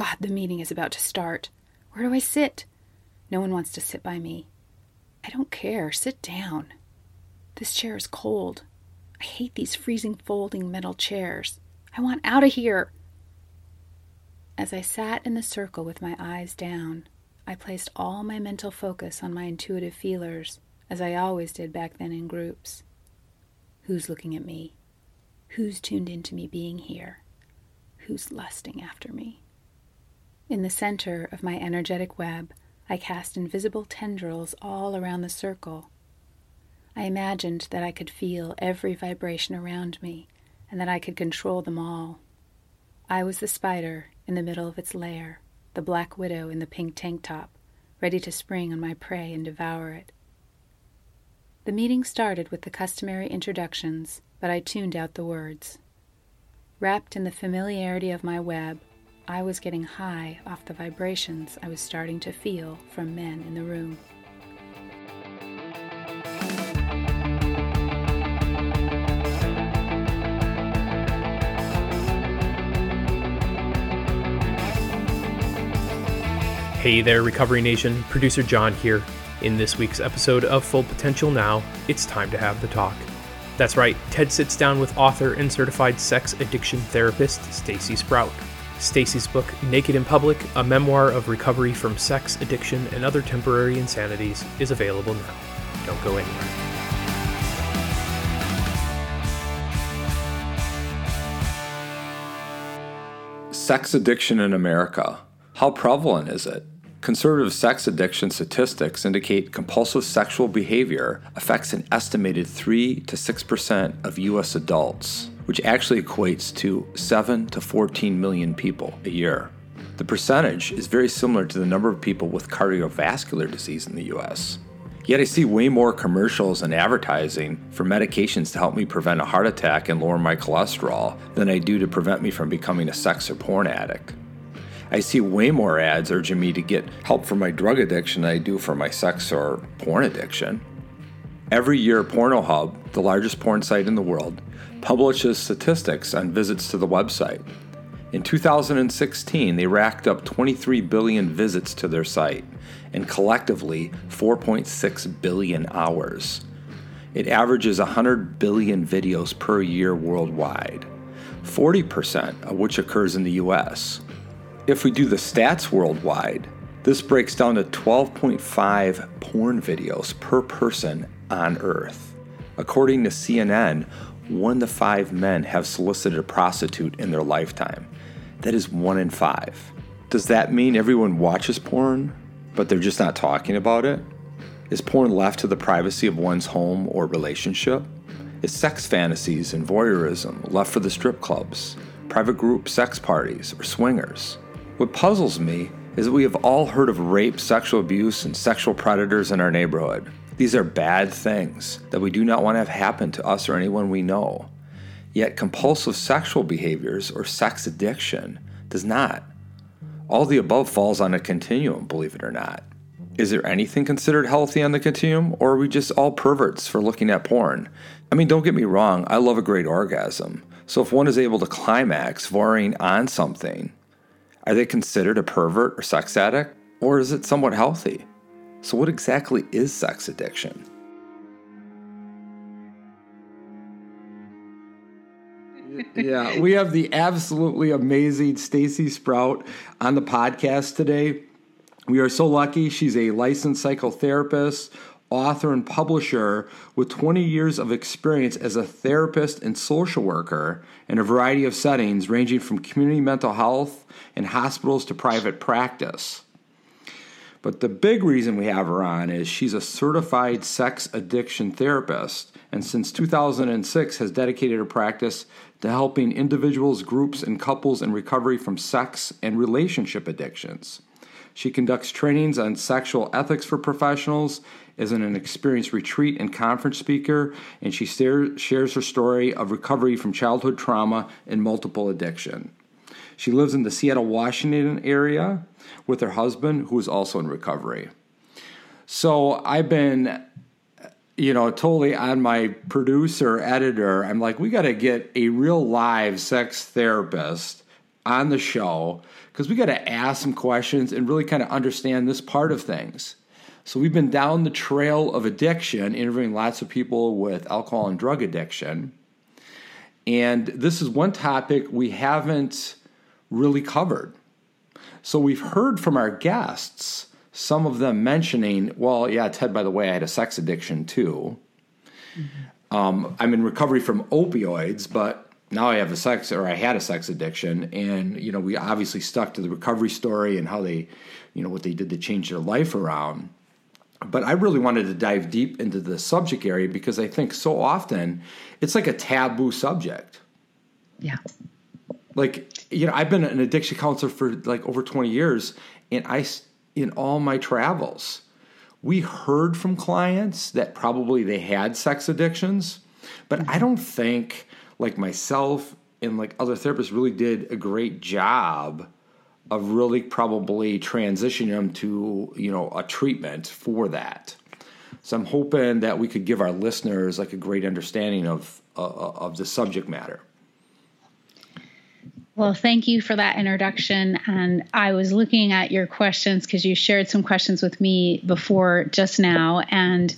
God, the meeting is about to start. Where do I sit? No one wants to sit by me. I don't care. Sit down. This chair is cold. I hate these freezing folding metal chairs. I want out of here. As I sat in the circle with my eyes down, I placed all my mental focus on my intuitive feelers, as I always did back then in groups. Who's looking at me? Who's tuned into me being here? Who's lusting after me? In the center of my energetic web, I cast invisible tendrils all around the circle. I imagined that I could feel every vibration around me and that I could control them all. I was the spider in the middle of its lair, the black widow in the pink tank top, ready to spring on my prey and devour it. The meeting started with the customary introductions, but I tuned out the words. Wrapped in the familiarity of my web, I was getting high off the vibrations I was starting to feel from men in the room. Hey there, Recovery Nation. Producer John here. In this week's episode of Full Potential Now, it's time to have the talk. That's right, Ted sits down with author and certified sex addiction therapist Staci Sprout. Staci's book, Naked in Public A Memoir of Recovery from Sex, Addiction, and Other Temporary Insanities, is available now. Don't go anywhere. Sex addiction in America. How prevalent is it? Conservative sex addiction statistics indicate compulsive sexual behavior affects an estimated 3 to 6% of U.S. adults which actually equates to 7 to 14 million people a year. The percentage is very similar to the number of people with cardiovascular disease in the US. Yet I see way more commercials and advertising for medications to help me prevent a heart attack and lower my cholesterol than I do to prevent me from becoming a sex or porn addict. I see way more ads urging me to get help for my drug addiction than I do for my sex or porn addiction. Every year, Pornhub, the largest porn site in the world, publishes statistics on visits to the website. In 2016, they racked up 23 billion visits to their site and collectively 4.6 billion hours. It averages 100 billion videos per year worldwide, 40% of which occurs in the US. If we do the stats worldwide, this breaks down to 12.5 porn videos per person on Earth. According to CNN, one to five men have solicited a prostitute in their lifetime. That is one in five. Does that mean everyone watches porn, but they're just not talking about it? Is porn left to the privacy of one's home or relationship? Is sex fantasies and voyeurism left for the strip clubs, private group sex parties, or swingers? What puzzles me is that we have all heard of rape, sexual abuse, and sexual predators in our neighborhood. These are bad things that we do not want to have happen to us or anyone we know. Yet compulsive sexual behaviors or sex addiction does not. All the above falls on a continuum, believe it or not. Is there anything considered healthy on the continuum, or are we just all perverts for looking at porn? I mean, don't get me wrong, I love a great orgasm. So if one is able to climax voring on something, are they considered a pervert or sex addict? Or is it somewhat healthy? So, what exactly is sex addiction? yeah, we have the absolutely amazing Staci Sprout on the podcast today. We are so lucky. She's a licensed psychotherapist, author, and publisher with 20 years of experience as a therapist and social worker in a variety of settings, ranging from community mental health and hospitals to private practice. But the big reason we have her on is she's a certified sex addiction therapist and since 2006 has dedicated her practice to helping individuals, groups, and couples in recovery from sex and relationship addictions. She conducts trainings on sexual ethics for professionals, is an experienced retreat and conference speaker, and she shares her story of recovery from childhood trauma and multiple addiction. She lives in the Seattle, Washington area with her husband, who is also in recovery. So I've been, you know, totally on my producer, editor. I'm like, we got to get a real live sex therapist on the show because we got to ask some questions and really kind of understand this part of things. So we've been down the trail of addiction, interviewing lots of people with alcohol and drug addiction. And this is one topic we haven't really covered. So we've heard from our guests, some of them mentioning, well, yeah, Ted, by the way, I had a sex addiction too. Mm-hmm. Um, I'm in recovery from opioids, but now I have a sex or I had a sex addiction, and you know we obviously stuck to the recovery story and how they, you know, what they did to change their life around. But I really wanted to dive deep into the subject area because I think so often it's like a taboo subject. Yeah. Like you know, I've been an addiction counselor for like over twenty years, and I in all my travels, we heard from clients that probably they had sex addictions, but I don't think like myself and like other therapists really did a great job of really probably transitioning them to you know a treatment for that. So i'm hoping that we could give our listeners like a great understanding of uh, of the subject matter well, thank you for that introduction. And I was looking at your questions because you shared some questions with me before just now. And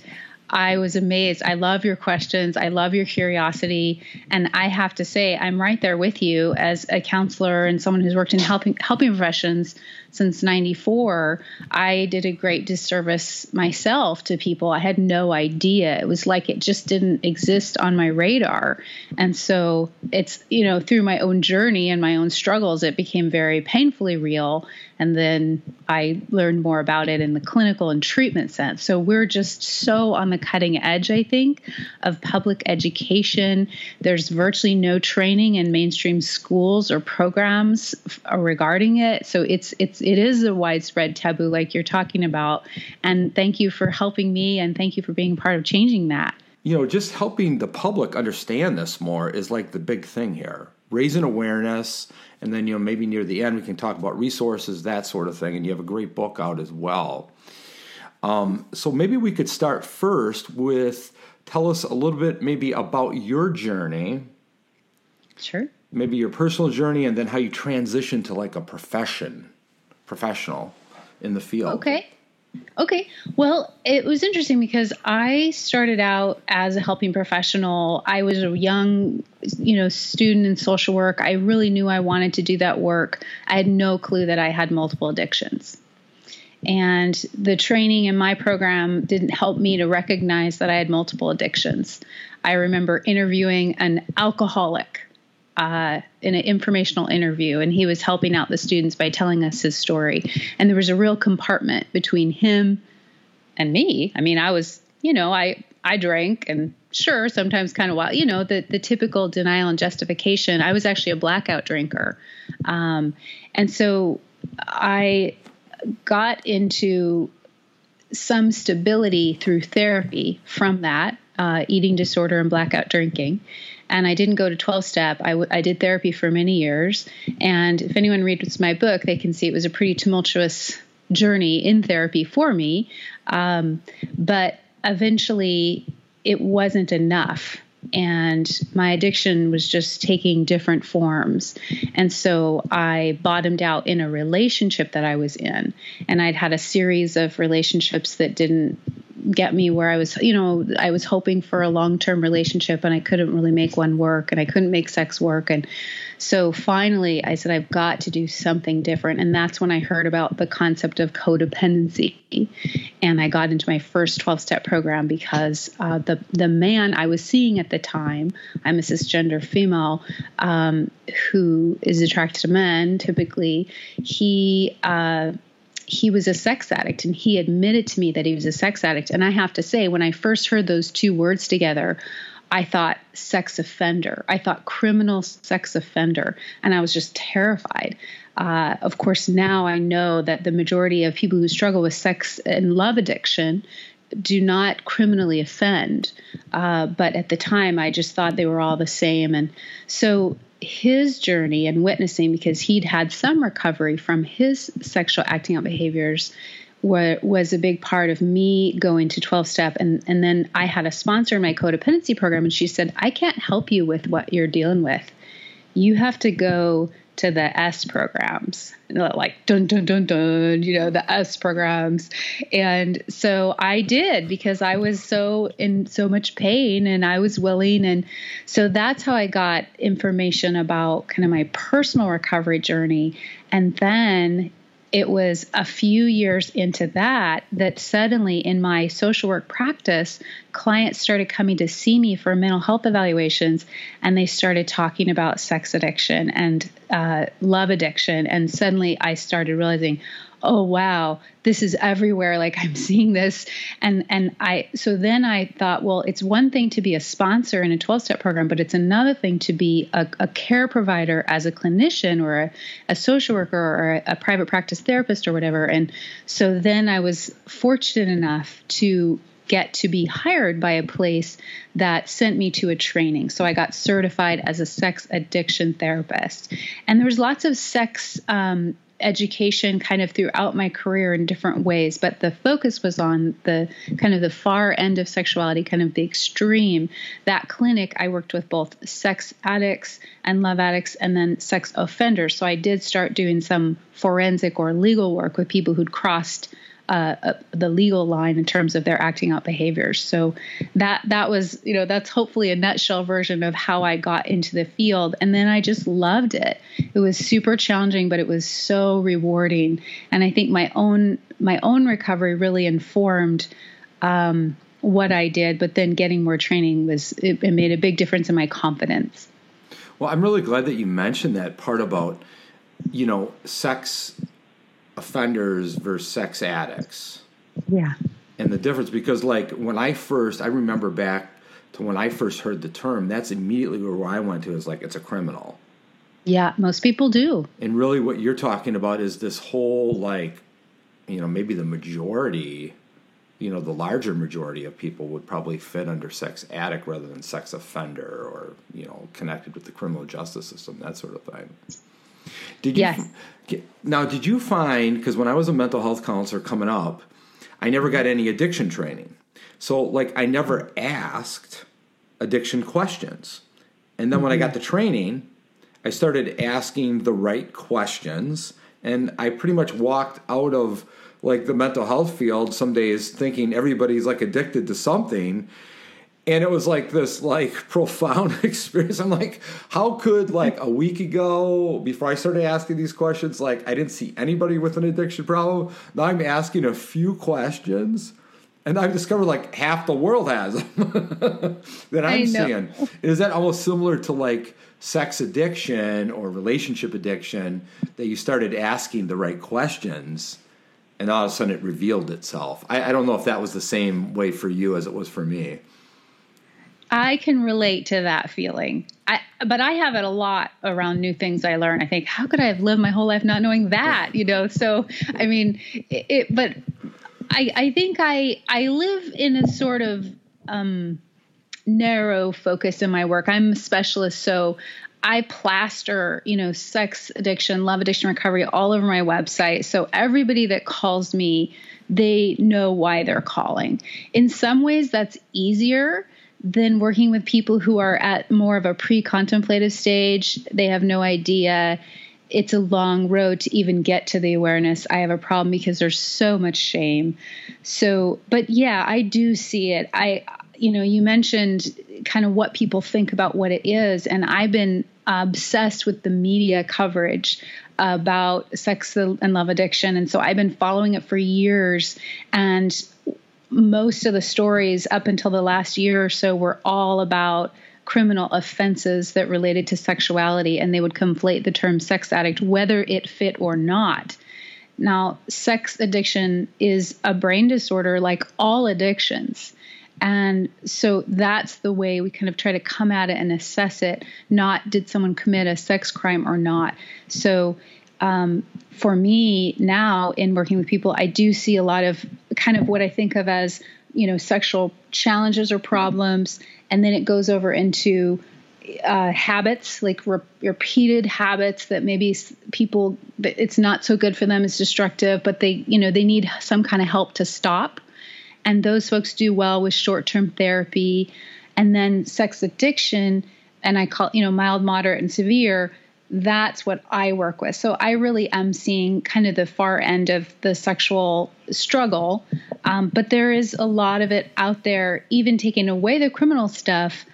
I was amazed. I love your questions. I love your curiosity. And I have to say, I'm right there with you as a counselor and someone who's worked in helping helping professions since 94, I did a great disservice myself to people. I had no idea. It was like it just didn't exist on my radar. And so it's, you know, through my own journey and my own struggles, it became very painfully real. And then I learned more about it in the clinical and treatment sense. So we're just so on the cutting edge, I think, of public education. There's virtually no training in mainstream schools or programs regarding it. So it's it's it is a widespread taboo like you're talking about and thank you for helping me and thank you for being part of changing that you know just helping the public understand this more is like the big thing here raising awareness and then you know maybe near the end we can talk about resources that sort of thing and you have a great book out as well um, so maybe we could start first with tell us a little bit maybe about your journey sure maybe your personal journey and then how you transition to like a profession professional in the field. Okay. Okay. Well, it was interesting because I started out as a helping professional. I was a young, you know, student in social work. I really knew I wanted to do that work. I had no clue that I had multiple addictions. And the training in my program didn't help me to recognize that I had multiple addictions. I remember interviewing an alcoholic uh, in an informational interview, and he was helping out the students by telling us his story. And there was a real compartment between him and me. I mean, I was, you know, I I drank and sure, sometimes kind of wild, you know, the the typical denial and justification. I was actually a blackout drinker, um, and so I got into some stability through therapy from that uh, eating disorder and blackout drinking and I didn't go to 12 step. I, w- I did therapy for many years. And if anyone reads my book, they can see it was a pretty tumultuous journey in therapy for me. Um, but eventually, it wasn't enough. And my addiction was just taking different forms. And so I bottomed out in a relationship that I was in. And I'd had a series of relationships that didn't get me where I was, you know, I was hoping for a long term relationship and I couldn't really make one work and I couldn't make sex work. And so finally I said, I've got to do something different. And that's when I heard about the concept of codependency. And I got into my first 12 step program because uh, the, the man I was seeing at the time, I'm a cisgender female um, who is attracted to men typically, he, uh, he was a sex addict and he admitted to me that he was a sex addict. And I have to say, when I first heard those two words together, I thought sex offender. I thought criminal sex offender. And I was just terrified. Uh, of course, now I know that the majority of people who struggle with sex and love addiction do not criminally offend. Uh, but at the time, I just thought they were all the same. And so his journey and witnessing because he'd had some recovery from his sexual acting out behaviors were, was a big part of me going to 12 step and and then I had a sponsor in my codependency program and she said I can't help you with what you're dealing with you have to go to the S programs, like dun dun dun dun, you know, the S programs. And so I did because I was so in so much pain and I was willing. And so that's how I got information about kind of my personal recovery journey. And then it was a few years into that that suddenly in my social work practice, clients started coming to see me for mental health evaluations and they started talking about sex addiction and uh, love addiction. And suddenly I started realizing, oh wow this is everywhere like i'm seeing this and and i so then i thought well it's one thing to be a sponsor in a 12-step program but it's another thing to be a, a care provider as a clinician or a, a social worker or a, a private practice therapist or whatever and so then i was fortunate enough to get to be hired by a place that sent me to a training. So I got certified as a sex addiction therapist. And there was lots of sex um, education kind of throughout my career in different ways, but the focus was on the kind of the far end of sexuality, kind of the extreme. That clinic, I worked with both sex addicts and love addicts and then sex offenders. So I did start doing some forensic or legal work with people who'd crossed uh, uh, the legal line in terms of their acting out behaviors. So that that was you know that's hopefully a nutshell version of how I got into the field, and then I just loved it. It was super challenging, but it was so rewarding, and I think my own my own recovery really informed. Um, what I did, but then getting more training was it, it made a big difference in my confidence. Well, I'm really glad that you mentioned that part about, you know, sex offenders versus sex addicts. Yeah. And the difference because like when I first I remember back to when I first heard the term, that's immediately where I went to is like it's a criminal. Yeah, most people do. And really what you're talking about is this whole like you know, maybe the majority, you know, the larger majority of people would probably fit under sex addict rather than sex offender or, you know, connected with the criminal justice system, that sort of thing. Did you yes. now did you find because when I was a mental health counselor coming up, I never got any addiction training. So like I never asked addiction questions. And then mm-hmm. when I got mm-hmm. the training, I started asking the right questions and I pretty much walked out of like the mental health field some days thinking everybody's like addicted to something and it was like this like profound experience. I'm like how could like a week ago before i started asking these questions like i didn't see anybody with an addiction problem. Now i'm asking a few questions and i've discovered like half the world has them. that i'm seeing. Is that almost similar to like sex addiction or relationship addiction that you started asking the right questions and all of a sudden it revealed itself? I, I don't know if that was the same way for you as it was for me I can relate to that feeling. I, but I have it a lot around new things I learn. I think, how could I have lived my whole life not knowing that? You know, so I mean, it, it but I, I think I, I live in a sort of um, narrow focus in my work. I'm a specialist, so I plaster, you know, sex addiction, love addiction recovery all over my website. So everybody that calls me, they know why they're calling. In some ways, that's easier then working with people who are at more of a pre contemplative stage, they have no idea. It's a long road to even get to the awareness. I have a problem because there's so much shame. So, but yeah, I do see it. I, you know, you mentioned kind of what people think about what it is, and I've been obsessed with the media coverage about sex and love addiction. And so I've been following it for years. And most of the stories up until the last year or so were all about criminal offenses that related to sexuality, and they would conflate the term sex addict, whether it fit or not. Now, sex addiction is a brain disorder like all addictions. And so that's the way we kind of try to come at it and assess it, not did someone commit a sex crime or not. So um, for me now in working with people, I do see a lot of kind of what I think of as you know sexual challenges or problems, and then it goes over into uh, habits like re- repeated habits that maybe people it's not so good for them it's destructive but they you know they need some kind of help to stop. And those folks do well with short-term therapy. And then sex addiction and i call you know mild moderate and severe that's what I work with. So I really am seeing kind of the far end of the sexual struggle. Um, but there is a lot of it out there, even taking away the criminal stuff,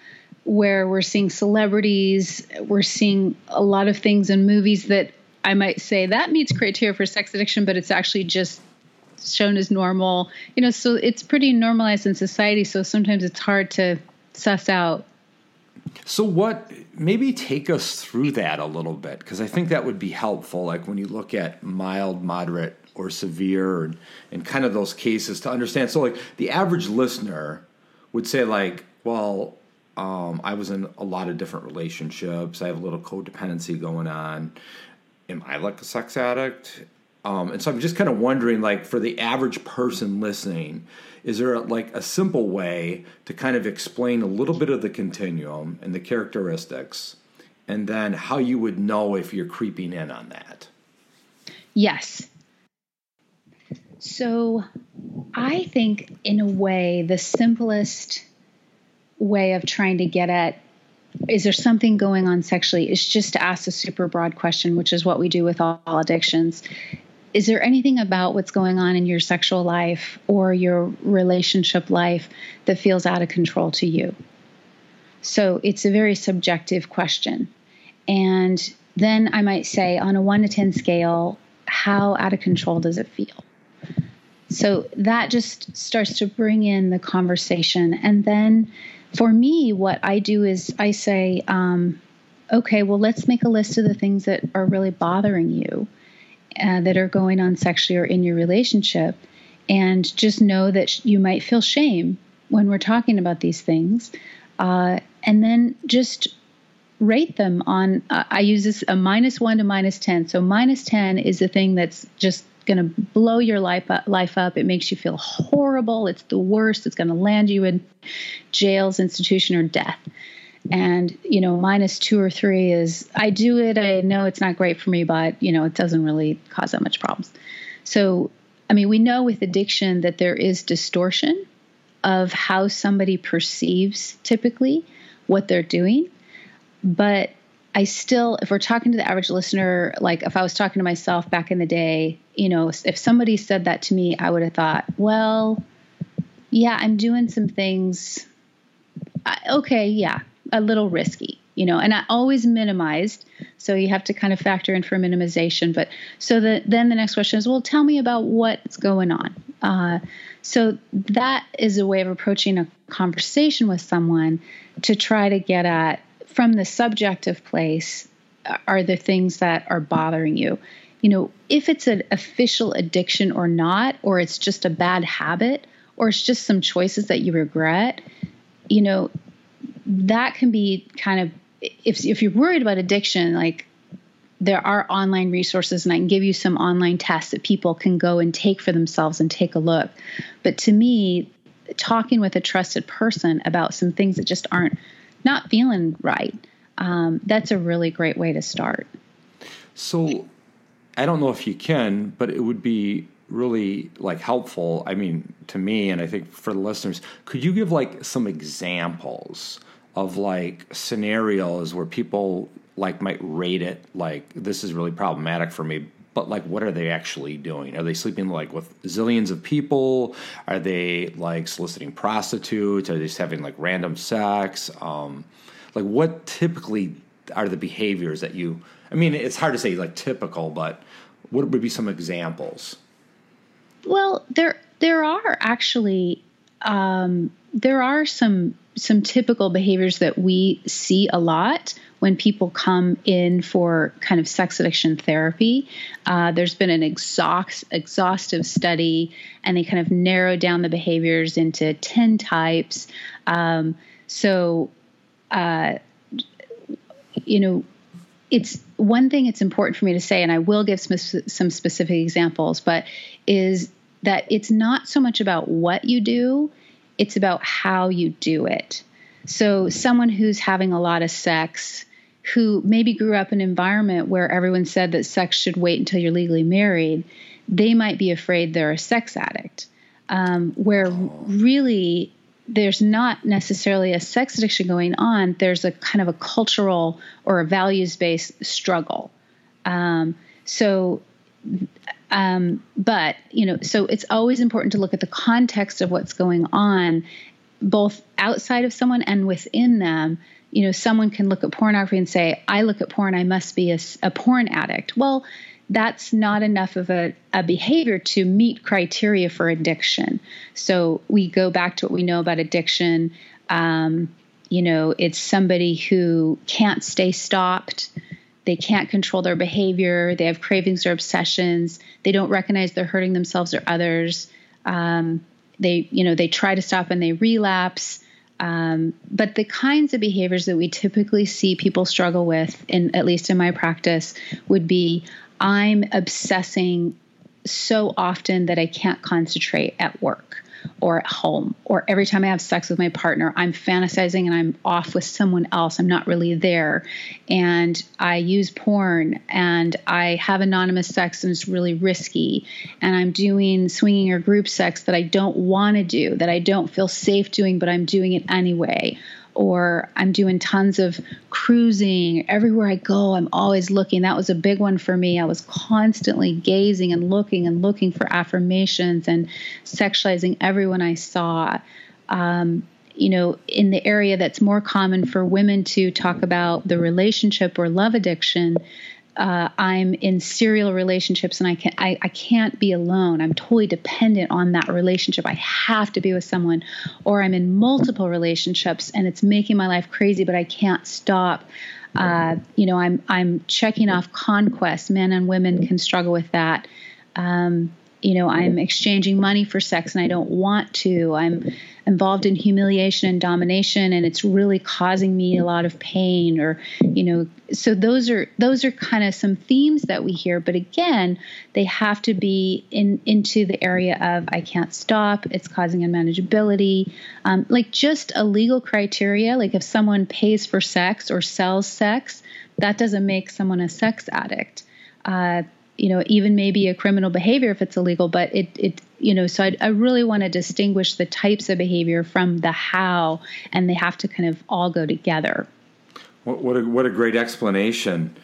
where we're seeing celebrities, we're seeing a lot of things in movies that I might say that meets criteria for sex addiction, but it's actually just shown as normal. You know, so it's pretty normalized in society. So sometimes it's hard to suss out so, what maybe take us through that a little bit because I think that would be helpful. Like when you look at mild, moderate, or severe, and, and kind of those cases to understand. So, like the average listener would say, like, well, um, I was in a lot of different relationships. I have a little codependency going on. Am I like a sex addict? Um, and so I'm just kind of wondering, like, for the average person listening, is there a, like a simple way to kind of explain a little bit of the continuum and the characteristics, and then how you would know if you're creeping in on that? Yes. So I think, in a way, the simplest way of trying to get at is there something going on sexually is just to ask a super broad question, which is what we do with all, all addictions is there anything about what's going on in your sexual life or your relationship life that feels out of control to you? So it's a very subjective question. And then I might say, on a one to 10 scale, how out of control does it feel? So that just starts to bring in the conversation. And then for me, what I do is I say, um, okay, well, let's make a list of the things that are really bothering you uh, that are going on sexually or in your relationship. And just know that you might feel shame when we're talking about these things. Uh, and then just rate them on, uh, I use this a minus one to minus 10. So minus 10 is the thing that's just going to blow your life up, life up. It makes you feel horrible. It's the worst. It's going to land you in jails, institution, or death and you know minus two or three is i do it i know it's not great for me but you know it doesn't really cause that much problems. So i mean we know with addiction that there is distortion of how somebody perceives typically what they're doing. But i still if we're talking to the average listener like if i was talking to myself back in the day you know if somebody said that to me i would have thought well yeah i'm doing some things. I, okay yeah a little risky you know and i always minimized. So you have to kind of factor in for minimization. But so the, then the next question is well tell me about what's going on. Uh, so that is a way of approaching a conversation with someone to try to get at from the subjective place are the things that are bothering you. You know if it's an official addiction or not or it's just a bad habit or it's just some choices that you regret you know that can be kind of if if you're worried about addiction, like there are online resources and I can give you some online tests that people can go and take for themselves and take a look. But to me, talking with a trusted person about some things that just aren't not feeling right, um, that's a really great way to start. So I don't know if you can, but it would be really like helpful. I mean, to me, and I think for the listeners, could you give like some examples of like scenarios where people like might rate it like this is really problematic for me but like what are they actually doing? Are they sleeping like with zillions of people? Are they like soliciting prostitutes? Are they just having like random sex? Um like what typically are the behaviors that you i mean it's hard to say like typical but what would be some examples? Well there there are actually um there are some some typical behaviors that we see a lot when people come in for kind of sex addiction therapy. Uh, there's been an exhaust, exhaustive study, and they kind of narrowed down the behaviors into 10 types. Um, so, uh, you know, it's one thing it's important for me to say, and I will give some, some specific examples, but is that it's not so much about what you do it's about how you do it. So, someone who's having a lot of sex, who maybe grew up in an environment where everyone said that sex should wait until you're legally married, they might be afraid they're a sex addict. Um, where really there's not necessarily a sex addiction going on. There's a kind of a cultural or a values based struggle. Um, so, um, but, you know, so it's always important to look at the context of what's going on, both outside of someone and within them. You know, someone can look at pornography and say, I look at porn, I must be a, a porn addict. Well, that's not enough of a, a, behavior to meet criteria for addiction. So we go back to what we know about addiction. Um, you know, it's somebody who can't stay stopped. They can't control their behavior. They have cravings or obsessions. They don't recognize they're hurting themselves or others. Um, they, you know, they try to stop and they relapse. Um, but the kinds of behaviors that we typically see people struggle with, in at least in my practice, would be I'm obsessing so often that I can't concentrate at work or at home or every time I have sex with my partner, I'm fantasizing and I'm off with someone else. I'm not really there. And I use porn and I have anonymous sex and it's really risky. And I'm doing swinging or group sex that I don't want to do, that I don't feel safe doing, but I'm doing it anyway or I'm doing tons of cruising. Everywhere I go, I'm always looking. That was a big one for me. I was constantly gazing and looking and looking for affirmations and sexualizing everyone I saw. Um, you know, in the area that's more common for women to talk about the relationship or love addiction, uh, I'm in serial relationships and I can I, I can't be alone. I'm totally dependent on that relationship. I have to be with someone, or I'm in multiple relationships and it's making my life crazy, but I can't stop. Uh, you know, I'm I'm checking off conquest. Men and women can struggle with that. Um, you know, I'm exchanging money for sex and I don't want to. I'm involved in humiliation and domination and it's really causing me a lot of pain or you know so those are those are kind of some themes that we hear but again they have to be in into the area of i can't stop it's causing unmanageability um, like just a legal criteria like if someone pays for sex or sells sex that doesn't make someone a sex addict uh, you know even maybe a criminal behavior if it's illegal but it it you know so I, I really want to distinguish the types of behavior from the how and they have to kind of all go together. What, what a, what a great explanation.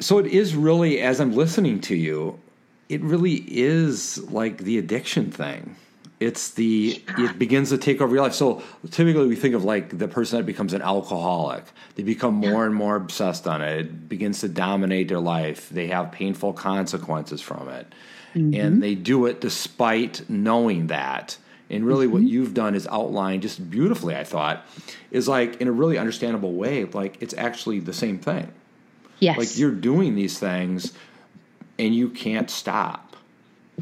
So it is really as i'm listening to you it really is like the addiction thing it's the it begins to take over your life. So typically we think of like the person that becomes an alcoholic. They become more and more obsessed on it. It begins to dominate their life. They have painful consequences from it. Mm-hmm. And they do it despite knowing that. And really mm-hmm. what you've done is outlined just beautifully, I thought, is like in a really understandable way, like it's actually the same thing. Yes. Like you're doing these things and you can't stop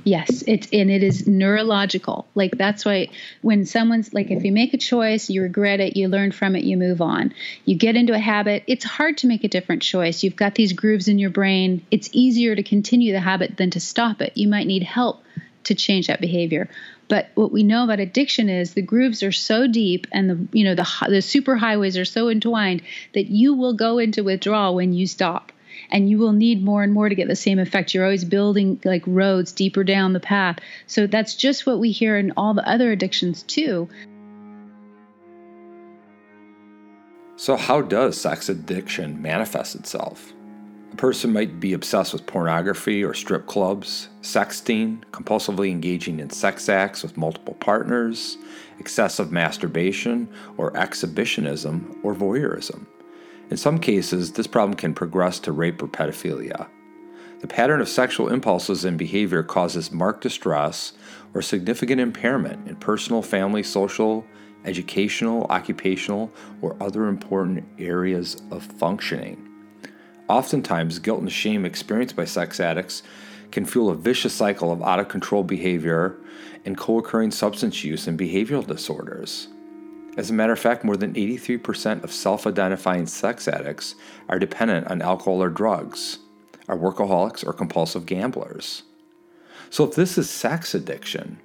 Yes, it's and it is neurological. Like that's why when someone's like if you make a choice, you regret it, you learn from it, you move on. You get into a habit, it's hard to make a different choice. You've got these grooves in your brain. It's easier to continue the habit than to stop it. You might need help to change that behavior. But what we know about addiction is the grooves are so deep and the you know the the super highways are so entwined that you will go into withdrawal when you stop and you will need more and more to get the same effect. You're always building like roads deeper down the path. So that's just what we hear in all the other addictions too. So, how does sex addiction manifest itself? A person might be obsessed with pornography or strip clubs, sexting, compulsively engaging in sex acts with multiple partners, excessive masturbation, or exhibitionism or voyeurism. In some cases, this problem can progress to rape or pedophilia. The pattern of sexual impulses and behavior causes marked distress or significant impairment in personal, family, social, educational, occupational, or other important areas of functioning. Oftentimes, guilt and shame experienced by sex addicts can fuel a vicious cycle of out of control behavior and co occurring substance use and behavioral disorders. As a matter of fact, more than 83% of self identifying sex addicts are dependent on alcohol or drugs, are workaholics or compulsive gamblers. So, if this is sex addiction,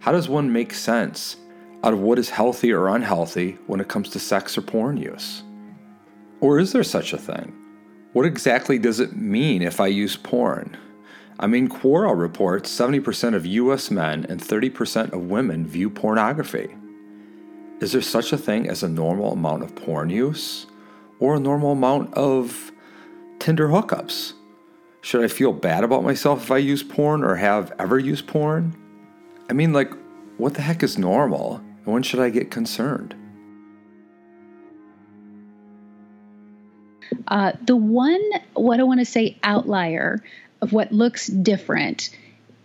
how does one make sense out of what is healthy or unhealthy when it comes to sex or porn use? Or is there such a thing? What exactly does it mean if I use porn? I mean, Quora reports 70% of US men and 30% of women view pornography. Is there such a thing as a normal amount of porn use or a normal amount of Tinder hookups? Should I feel bad about myself if I use porn or have ever used porn? I mean, like, what the heck is normal? And when should I get concerned? Uh, the one, what I want to say, outlier of what looks different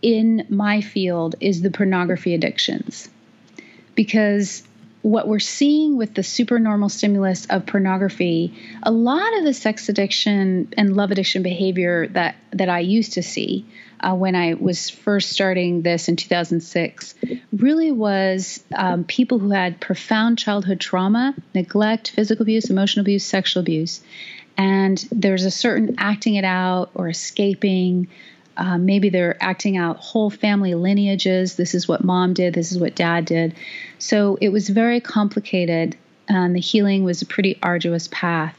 in my field is the pornography addictions. Because what we're seeing with the supernormal stimulus of pornography, a lot of the sex addiction and love addiction behavior that, that I used to see uh, when I was first starting this in 2006 really was um, people who had profound childhood trauma, neglect, physical abuse, emotional abuse, sexual abuse. And there's a certain acting it out or escaping. Uh, maybe they're acting out whole family lineages. This is what mom did, this is what dad did. So it was very complicated, and the healing was a pretty arduous path.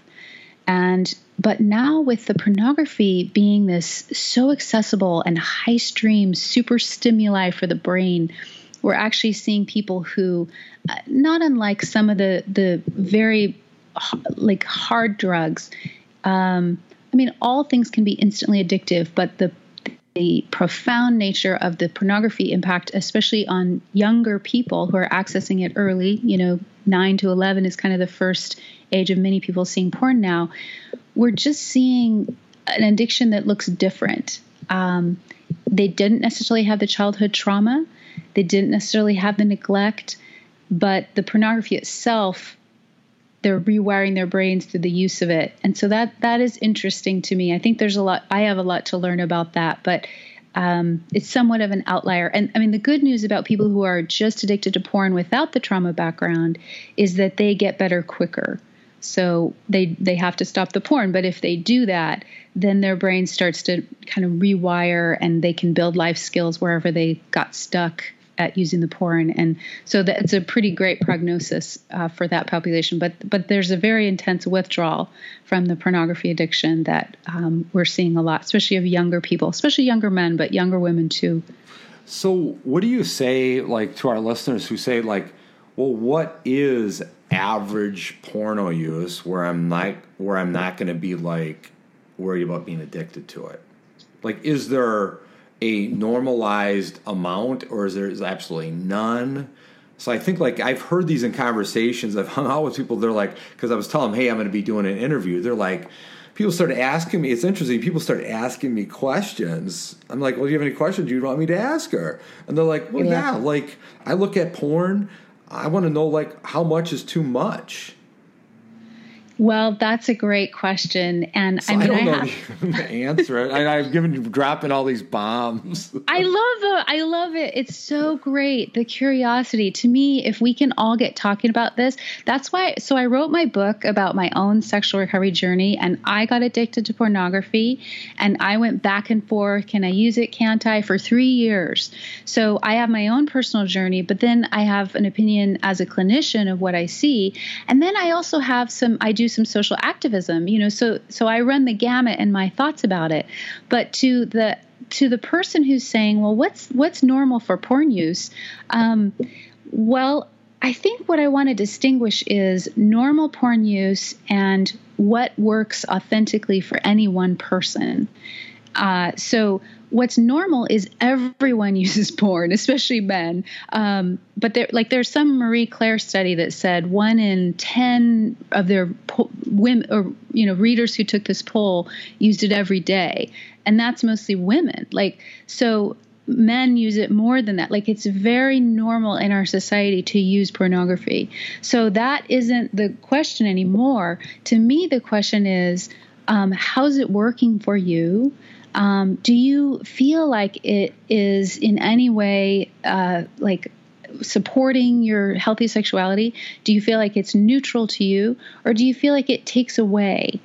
And but now with the pornography being this so accessible and high stream, super stimuli for the brain, we're actually seeing people who, uh, not unlike some of the the very like hard drugs. Um, I mean, all things can be instantly addictive, but the the profound nature of the pornography impact, especially on younger people who are accessing it early, you know, 9 to 11 is kind of the first age of many people seeing porn now. We're just seeing an addiction that looks different. Um, they didn't necessarily have the childhood trauma, they didn't necessarily have the neglect, but the pornography itself they're rewiring their brains through the use of it. And so that that is interesting to me. I think there's a lot I have a lot to learn about that, but um, it's somewhat of an outlier. And I mean, the good news about people who are just addicted to porn without the trauma background is that they get better quicker. So they they have to stop the porn, but if they do that, then their brain starts to kind of rewire, and they can build life skills wherever they got stuck at using the porn, and so that's a pretty great prognosis uh, for that population. But but there's a very intense withdrawal from the pornography addiction that um, we're seeing a lot, especially of younger people, especially younger men, but younger women too. So, what do you say, like, to our listeners who say, like, well, what is average porno use where I'm not where I'm not going to be like worried about being addicted to it? Like, is there a normalized amount or is there is absolutely none? So I think like I've heard these in conversations. I've hung out with people. They're like, because I was telling them, hey, I'm going to be doing an interview. They're like, people started asking me. It's interesting. People start asking me questions. I'm like, well, do you have any questions you want me to ask her? And they're like, well, yeah. yeah like I look at porn. I want to know like how much is too much. Well, that's a great question, and so I mean, I don't I know have, the answer. I, I've given you dropping all these bombs. I love the, I love it. It's so great. The curiosity to me, if we can all get talking about this, that's why. So I wrote my book about my own sexual recovery journey, and I got addicted to pornography, and I went back and forth. Can I use it? Can't I? For three years. So I have my own personal journey, but then I have an opinion as a clinician of what I see, and then I also have some. I do do some social activism you know so so i run the gamut in my thoughts about it. But to the to the person who's saying well what's what's normal for porn use? Um, well i think what i want to distinguish is normal porn use and what works authentically for any one person uh, so what's normal is everyone uses porn, especially men. Um, but there, like, there's some Marie Claire study that said one in ten of their po- women or you know readers who took this poll used it every day, and that's mostly women. Like, so men use it more than that. Like it's very normal in our society to use pornography. So that isn't the question anymore. To me, the question is, um, how's it working for you? Um, do you feel like it is in any way uh, like supporting your healthy sexuality? Do you feel like it's neutral to you, or do you feel like it takes away?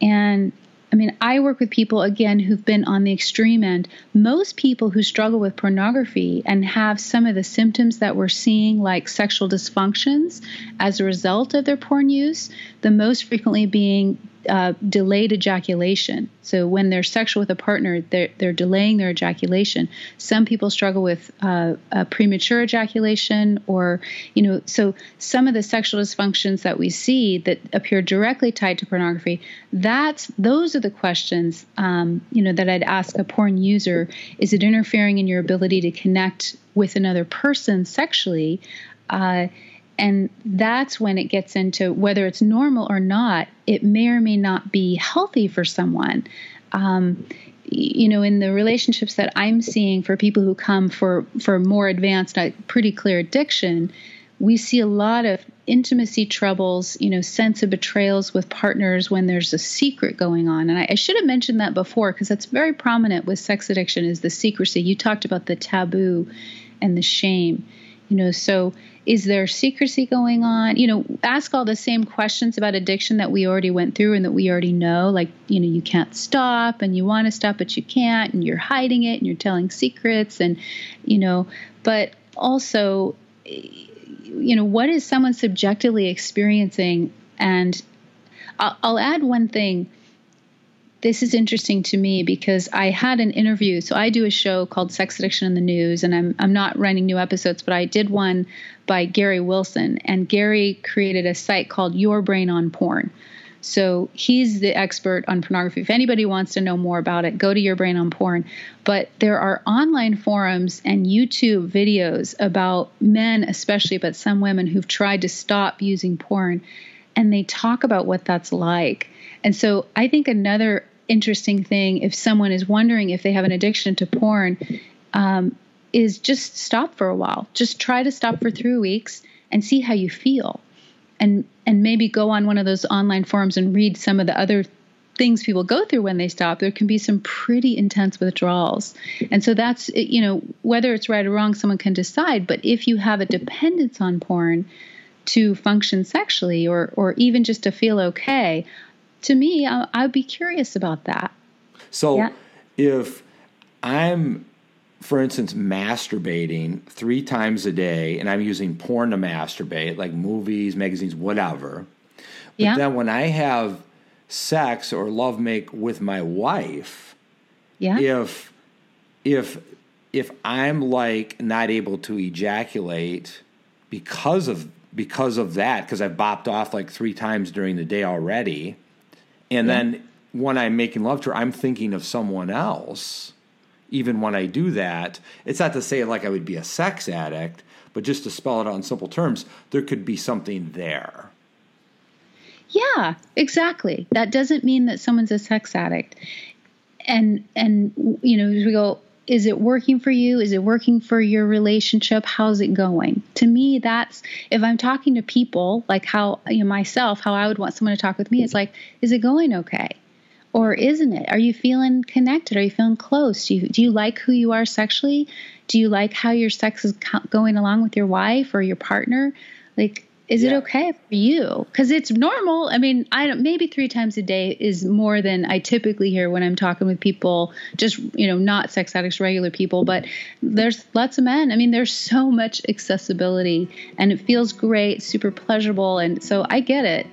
And I mean, I work with people again who've been on the extreme end. Most people who struggle with pornography and have some of the symptoms that we're seeing, like sexual dysfunctions as a result of their porn use, the most frequently being uh, delayed ejaculation. So when they're sexual with a partner, they're, they're delaying their ejaculation. Some people struggle with uh, premature ejaculation, or you know, so some of the sexual dysfunctions that we see that appear directly tied to pornography. That's those are the questions um, you know that I'd ask a porn user: Is it interfering in your ability to connect with another person sexually? Uh, and that's when it gets into whether it's normal or not, it may or may not be healthy for someone. Um, you know, in the relationships that I'm seeing for people who come for, for more advanced, uh, pretty clear addiction, we see a lot of intimacy troubles, you know, sense of betrayals with partners when there's a secret going on. And I, I should have mentioned that before because that's very prominent with sex addiction is the secrecy. You talked about the taboo and the shame. You know, so is there secrecy going on? You know, ask all the same questions about addiction that we already went through and that we already know. Like, you know, you can't stop and you want to stop, but you can't, and you're hiding it and you're telling secrets, and, you know, but also, you know, what is someone subjectively experiencing? And I'll, I'll add one thing this is interesting to me because I had an interview. So I do a show called Sex Addiction in the News, and I'm I'm not running new episodes, but I did one by Gary Wilson, and Gary created a site called Your Brain on Porn. So he's the expert on pornography. If anybody wants to know more about it, go to Your Brain on Porn. But there are online forums and YouTube videos about men, especially, but some women who've tried to stop using porn, and they talk about what that's like. And so I think another interesting thing, if someone is wondering if they have an addiction to porn, um, is just stop for a while. Just try to stop for three weeks and see how you feel. And and maybe go on one of those online forums and read some of the other things people go through when they stop. There can be some pretty intense withdrawals. And so that's you know, whether it's right or wrong, someone can decide. But if you have a dependence on porn to function sexually or or even just to feel okay, to me, I, would be curious about that. So yeah. if I'm, for instance, masturbating three times a day and I'm using porn to masturbate, like movies, magazines, whatever. But yeah. then when I have sex or love make with my wife, yeah. if if if I'm like not able to ejaculate because of because of that, because I've bopped off like three times during the day already, and yeah. then when I'm making love to her, I'm thinking of someone else. Even when I do that, it's not to say like I would be a sex addict, but just to spell it out in simple terms, there could be something there. Yeah, exactly. That doesn't mean that someone's a sex addict. And and you know, as we go, is it working for you? Is it working for your relationship? How's it going? To me, that's if I'm talking to people like how you know, myself, how I would want someone to talk with me, it's like, is it going okay? Or isn't it? Are you feeling connected? Are you feeling close? Do you, do you like who you are sexually? Do you like how your sex is going along with your wife or your partner? Like, is yeah. it okay for you? Because it's normal. I mean, I don't. Maybe three times a day is more than I typically hear when I'm talking with people, just you know, not sex addicts, regular people. But there's lots of men. I mean, there's so much accessibility, and it feels great, super pleasurable, and so I get it.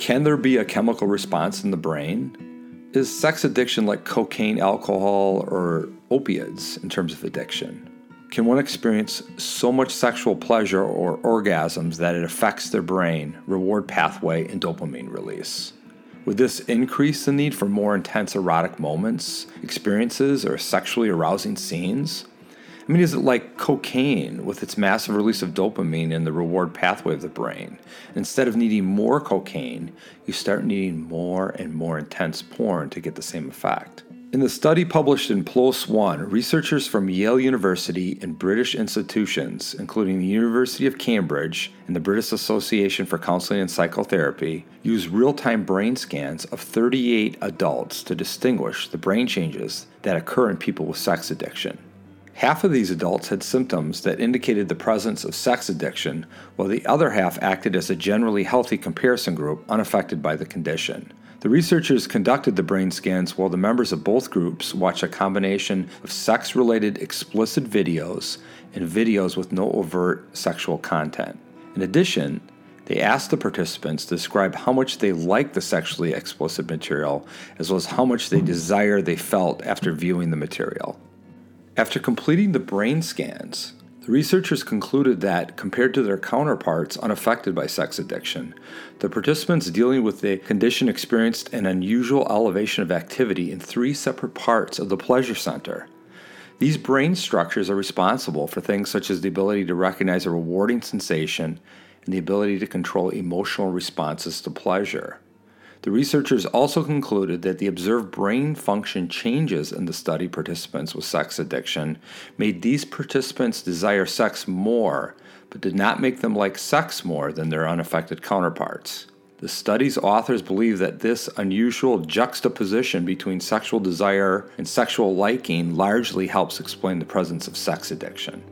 Can there be a chemical response in the brain? Is sex addiction like cocaine, alcohol, or opiates in terms of addiction? Can one experience so much sexual pleasure or orgasms that it affects their brain, reward pathway, and dopamine release? Would this increase the need for more intense erotic moments, experiences, or sexually arousing scenes? I mean, is it like cocaine with its massive release of dopamine in the reward pathway of the brain? Instead of needing more cocaine, you start needing more and more intense porn to get the same effect. In the study published in PLOS One, researchers from Yale University and British institutions, including the University of Cambridge and the British Association for Counseling and Psychotherapy, used real time brain scans of 38 adults to distinguish the brain changes that occur in people with sex addiction. Half of these adults had symptoms that indicated the presence of sex addiction, while the other half acted as a generally healthy comparison group unaffected by the condition. The researchers conducted the brain scans while the members of both groups watched a combination of sex related explicit videos and videos with no overt sexual content. In addition, they asked the participants to describe how much they liked the sexually explicit material, as well as how much they desire they felt after viewing the material. After completing the brain scans, the researchers concluded that, compared to their counterparts unaffected by sex addiction, the participants dealing with the condition experienced an unusual elevation of activity in three separate parts of the pleasure center. These brain structures are responsible for things such as the ability to recognize a rewarding sensation and the ability to control emotional responses to pleasure. The researchers also concluded that the observed brain function changes in the study participants with sex addiction made these participants desire sex more, but did not make them like sex more than their unaffected counterparts. The study's authors believe that this unusual juxtaposition between sexual desire and sexual liking largely helps explain the presence of sex addiction.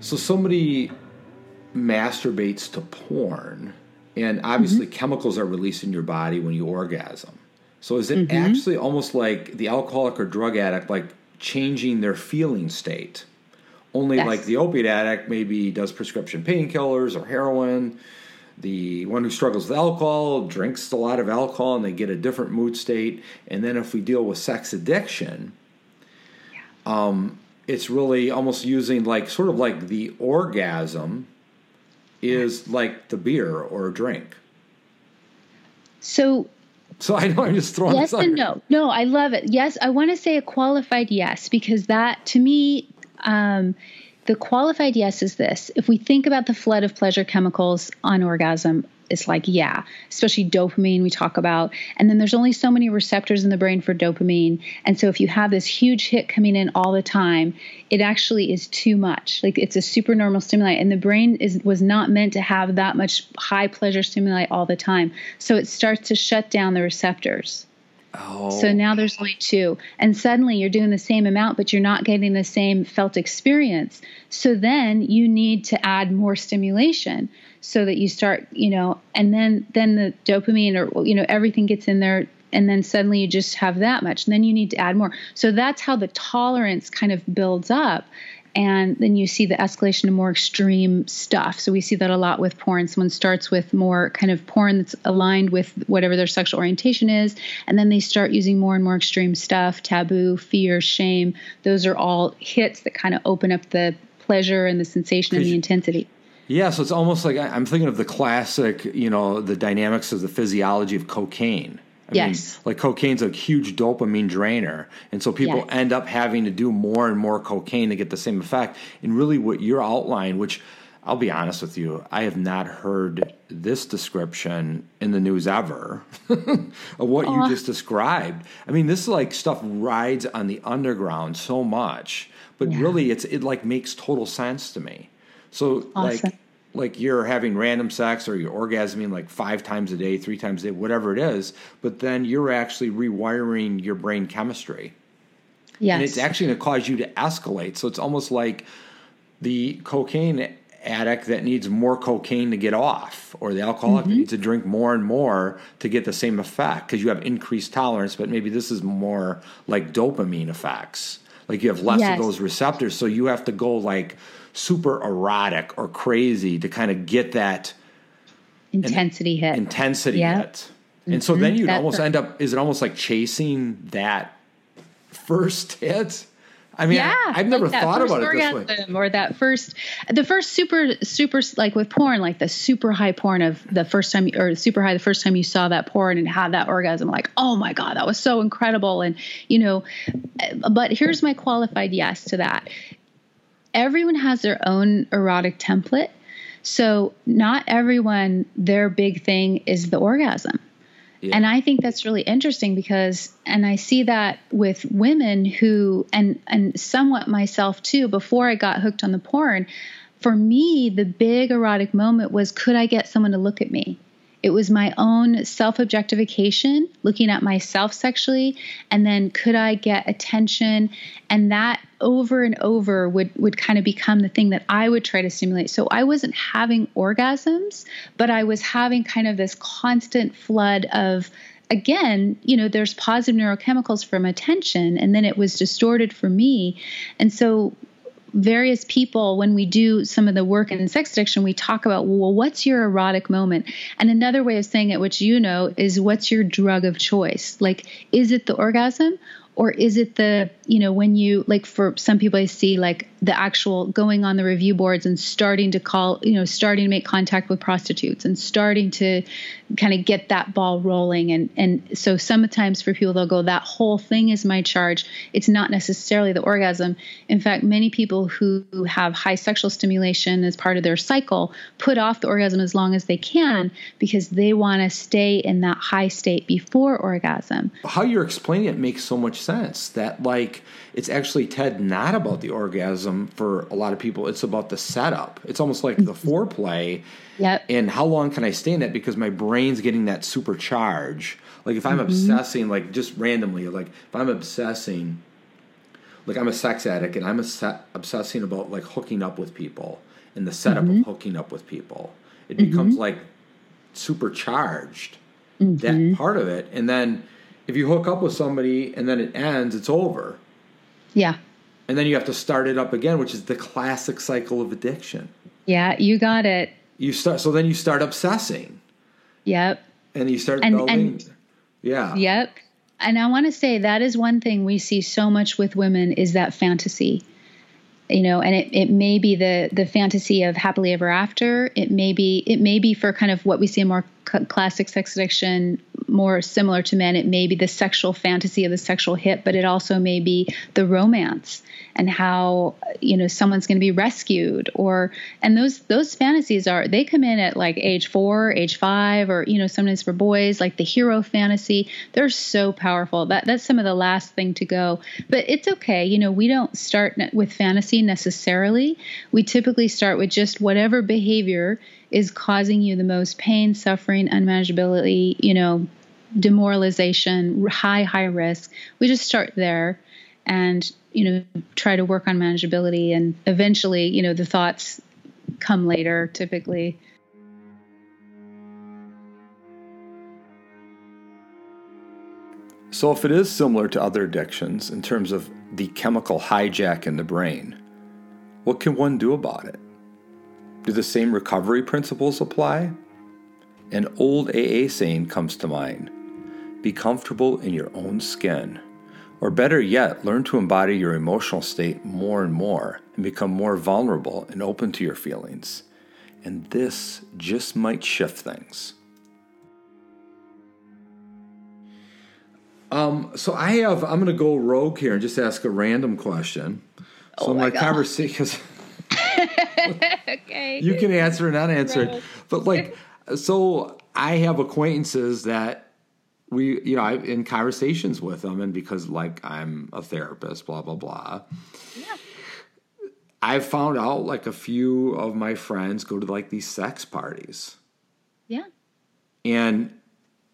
So somebody masturbates to porn, and obviously mm-hmm. chemicals are released in your body when you orgasm. So is it mm-hmm. actually almost like the alcoholic or drug addict, like changing their feeling state? Only yes. like the opiate addict maybe does prescription painkillers or heroin. The one who struggles with alcohol drinks a lot of alcohol and they get a different mood state. And then if we deal with sex addiction, yeah. um, it's really almost using like sort of like the orgasm is like the beer or drink. So so I know I'm just throwing yes and no. No, I love it. Yes, I want to say a qualified yes because that to me, um, the qualified yes is this: if we think about the flood of pleasure chemicals on orgasm, it's like, yeah, especially dopamine we talk about. And then there's only so many receptors in the brain for dopamine. And so if you have this huge hit coming in all the time, it actually is too much. Like it's a supernormal stimuli. And the brain is was not meant to have that much high pleasure stimuli all the time. So it starts to shut down the receptors. Oh. So now there's only two. And suddenly you're doing the same amount, but you're not getting the same felt experience. So then you need to add more stimulation so that you start, you know, and then then the dopamine or you know everything gets in there and then suddenly you just have that much and then you need to add more. So that's how the tolerance kind of builds up and then you see the escalation of more extreme stuff. So we see that a lot with porn. Someone starts with more kind of porn that's aligned with whatever their sexual orientation is, and then they start using more and more extreme stuff, taboo, fear, shame. Those are all hits that kind of open up the pleasure and the sensation and the intensity. Yeah, so it's almost like I'm thinking of the classic, you know, the dynamics of the physiology of cocaine. I yes. Mean, like cocaine's a huge dopamine drainer. And so people yes. end up having to do more and more cocaine to get the same effect. And really, what you're outlining, which I'll be honest with you, I have not heard this description in the news ever of what you uh. just described. I mean, this like stuff rides on the underground so much, but yeah. really it's it like makes total sense to me. So awesome. like like you're having random sex or you're orgasming like five times a day, three times a day, whatever it is, but then you're actually rewiring your brain chemistry. Yes. And it's actually going to cause you to escalate. So it's almost like the cocaine addict that needs more cocaine to get off, or the alcoholic mm-hmm. that needs to drink more and more to get the same effect because you have increased tolerance, but maybe this is more like dopamine effects. Like you have less yes. of those receptors. So you have to go like super erotic or crazy to kind of get that intensity hit. Intensity yep. hit. And mm-hmm. so then you'd That's almost end up is it almost like chasing that first hit? I mean, yeah, I, have never like thought about it this way. Or that first, the first super, super, like with porn, like the super high porn of the first time, or super high the first time you saw that porn and had that orgasm, like, oh my God, that was so incredible. And, you know, but here's my qualified yes to that everyone has their own erotic template. So, not everyone, their big thing is the orgasm. Yeah. And I think that's really interesting because, and I see that with women who, and and somewhat myself too. Before I got hooked on the porn, for me, the big erotic moment was, could I get someone to look at me? It was my own self objectification, looking at myself sexually, and then could I get attention? And that over and over would, would kind of become the thing that I would try to stimulate. So I wasn't having orgasms, but I was having kind of this constant flood of again, you know, there's positive neurochemicals from attention, and then it was distorted for me. And so various people when we do some of the work in sex addiction we talk about well what's your erotic moment? And another way of saying it which you know is what's your drug of choice? Like is it the orgasm or is it the you know when you like for some people i see like the actual going on the review boards and starting to call you know starting to make contact with prostitutes and starting to kind of get that ball rolling. And and so sometimes for people they'll go that whole thing is my charge. It's not necessarily the orgasm. In fact many people who have high sexual stimulation as part of their cycle put off the orgasm as long as they can because they want to stay in that high state before orgasm. How you're explaining it makes so much sense that like it's actually ted not about the orgasm for a lot of people it's about the setup. It's almost like the mm-hmm. foreplay Yep. and how long can i stay in that because my brain's getting that supercharge. Like if i'm mm-hmm. obsessing like just randomly like if i'm obsessing like i'm a sex addict and i'm a obsessing about like hooking up with people and the setup of mm-hmm. hooking up with people it becomes like supercharged that part of it. And then if you hook up with somebody and then it ends it's over. Yeah and then you have to start it up again which is the classic cycle of addiction yeah you got it you start so then you start obsessing yep and you start And- building and- yeah Yep. And I want to say that is one thing we see so much with women is that fantasy. You know, and it, it may be the the fantasy of happily ever after. It may be it may be for kind of what we see in more classic sex addiction, more similar to men. It may be the sexual fantasy of the sexual hit, but it also may be the romance and how you know someone's going to be rescued or and those those fantasies are they come in at like age 4 age 5 or you know sometimes for boys like the hero fantasy. They're so powerful. That that's some of the last thing to go. But it's okay. You know we don't start with fantasy necessarily. We typically start with just whatever behavior is causing you the most pain suffering unmanageability you know demoralization high high risk we just start there and you know try to work on manageability and eventually you know the thoughts come later typically So, if it is similar to other addictions in terms of the chemical hijack in the brain, what can one do about it? Do the same recovery principles apply? An old AA saying comes to mind be comfortable in your own skin. Or better yet, learn to embody your emotional state more and more and become more vulnerable and open to your feelings. And this just might shift things. Um, so I have. I'm going to go rogue here and just ask a random question. So Oh my my God. conversation, okay you can answer or not answer it, but like, so I have acquaintances that we, you know, I'm in conversations with them, and because like I'm a therapist, blah blah blah. Yeah. I've found out like a few of my friends go to like these sex parties yeah and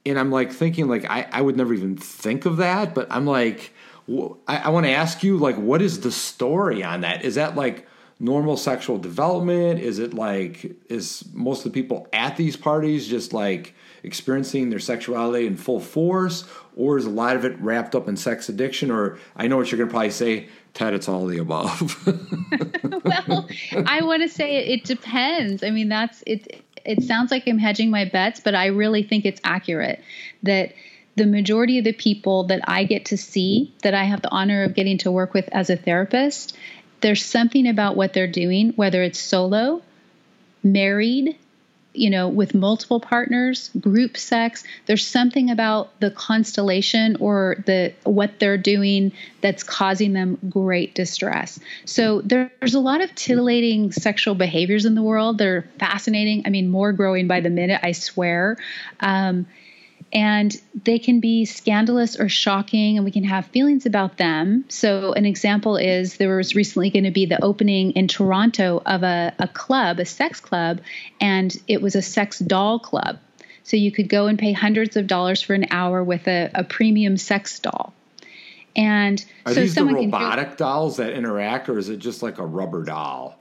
and I'm like thinking like I, I would never even think of that, but I'm like I, I want to ask you like what is the story on that? Is that like normal sexual development? Is it like is most of the people at these parties just like experiencing their sexuality in full force, or is a lot of it wrapped up in sex addiction? Or I know what you're gonna probably say, Ted. It's all the above. well i want to say it, it depends i mean that's it it sounds like i'm hedging my bets but i really think it's accurate that the majority of the people that i get to see that i have the honor of getting to work with as a therapist there's something about what they're doing whether it's solo married you know with multiple partners group sex there's something about the constellation or the what they're doing that's causing them great distress. So there's a lot of titillating sexual behaviors in the world they're fascinating. I mean more growing by the minute i swear. Um, and they can be scandalous or shocking and we can have feelings about them. So an example is there was recently going to be the opening in toronto of a, a club a sex club and it was a sex doll club. So you could go and pay hundreds of dollars for an hour with a, a premium sex doll. And Are so these the someone can robotic dolls that interact, or is it just like a rubber doll?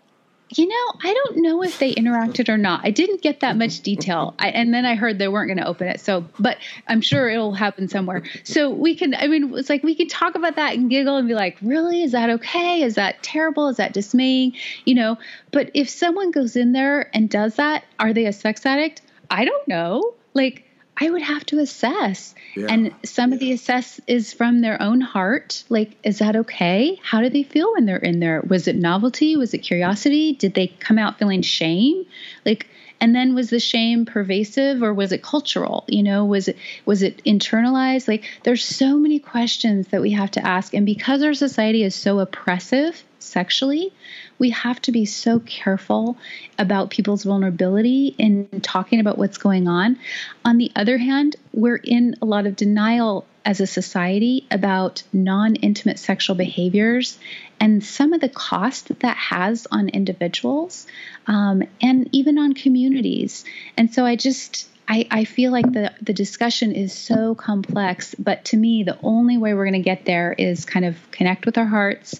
You know, I don't know if they interacted or not. I didn't get that much detail. I, and then I heard they weren't going to open it. So, but I'm sure it'll happen somewhere. So we can, I mean, it's like we can talk about that and giggle and be like, really? Is that okay? Is that terrible? Is that dismaying? You know, but if someone goes in there and does that, are they a sex addict? I don't know. Like, I would have to assess. Yeah. And some of the assess is from their own heart. Like, is that okay? How do they feel when they're in there? Was it novelty? Was it curiosity? Did they come out feeling shame? Like, and then was the shame pervasive or was it cultural? You know, was it was it internalized? Like, there's so many questions that we have to ask. And because our society is so oppressive sexually, we have to be so careful about people's vulnerability in talking about what's going on. On the other hand, we're in a lot of denial as a society about non intimate sexual behaviors and some of the cost that, that has on individuals um, and even on communities. And so I just, I, I, feel like the, the discussion is so complex, but to me, the only way we're going to get there is kind of connect with our hearts,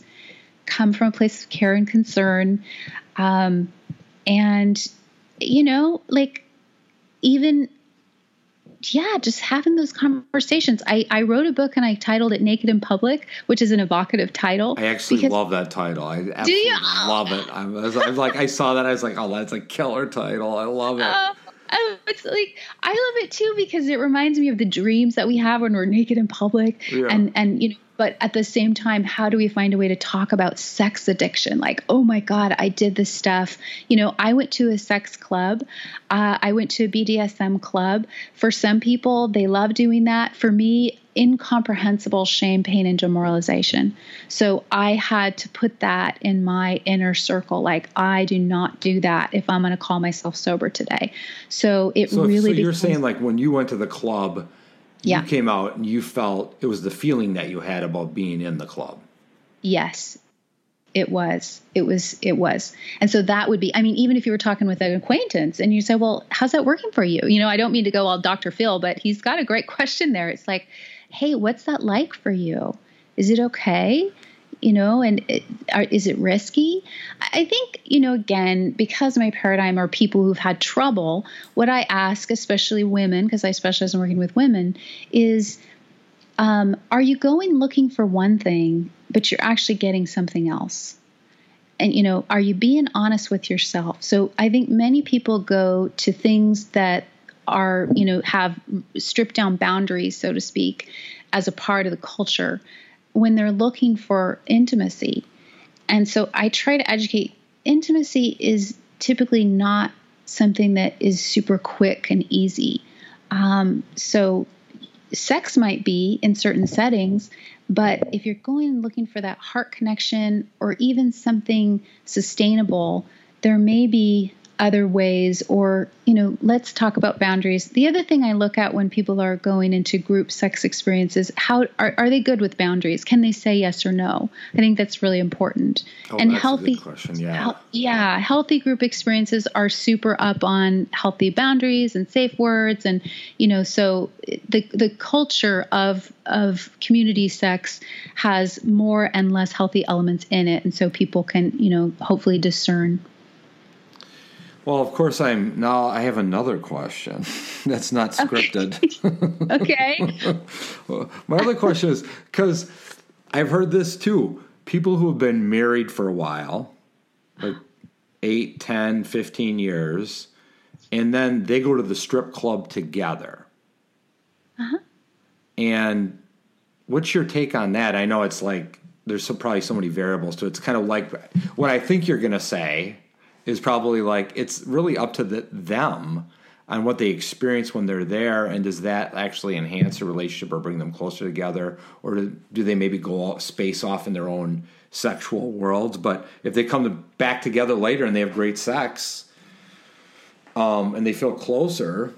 come from a place of care and concern. Um, and, you know, like even, yeah, just having those conversations. I, I wrote a book and I titled it Naked in Public, which is an evocative title. I actually because, love that title. I absolutely love it. I was, I was, like, I saw that. I was like, oh, that's a killer title. I love it. Uh, it's like I love it too because it reminds me of the dreams that we have when we're naked in public, yeah. and and you know but at the same time how do we find a way to talk about sex addiction? Like oh my god i did this stuff. You know i went to a sex club. Uh, i went to a bdsm club. For some people they love doing that. For me incomprehensible shame pain and demoralization. So i had to put that in my inner circle. Like i do not do that if i'm going to call myself sober today. So it so, really so you're saying like when you went to the club yeah. you came out and you felt it was the feeling that you had about being in the club. Yes, it was. It was. It was. And so that would be, I mean, even if you were talking with an acquaintance and you say, well, how's that working for you? You know, I don't mean to go all Dr. Phil, but he's got a great question there. It's like, hey, what's that like for you? Is it okay? You know and it, are, is it risky? I think you know again because my paradigm are people who've had trouble what i ask especially women because i specialize in working with women is um, are you going looking for one thing but you're actually getting something else? And you know are you being honest with yourself? So i think many people go to things that are you know have stripped down boundaries so to speak as a part of the culture when they're looking for intimacy. And so I try to educate intimacy is typically not something that is super quick and easy. Um, so sex might be in certain settings, but if you're going looking for that heart connection or even something sustainable, there may be other ways or you know let's talk about boundaries. The other thing i look at when people are going into group sex experiences how are, are they good with boundaries? Can they say yes or no? I think that's really important. Oh, and healthy question yeah. yeah healthy group experiences are super up on healthy boundaries and safe words and you know so the the culture of of community sex has more and less healthy elements in it. And so people can you know hopefully discern well, of course, I'm now. I have another question that's not scripted. Okay. My other question is because I've heard this too. People who have been married for a while, like 8, 10, 15 years, and then they go to the strip club together. Uh-huh. And what's your take on that? I know it's like there's so, probably so many variables to it. It's kind of like what I think you're going to say is probably like it's really up to the, them on what they experience when they're there and does that actually enhance a relationship or bring them closer together? Or do, they maybe go space off in their own sexual worlds? But if they come to, back together later and they have great sex um, and they feel closer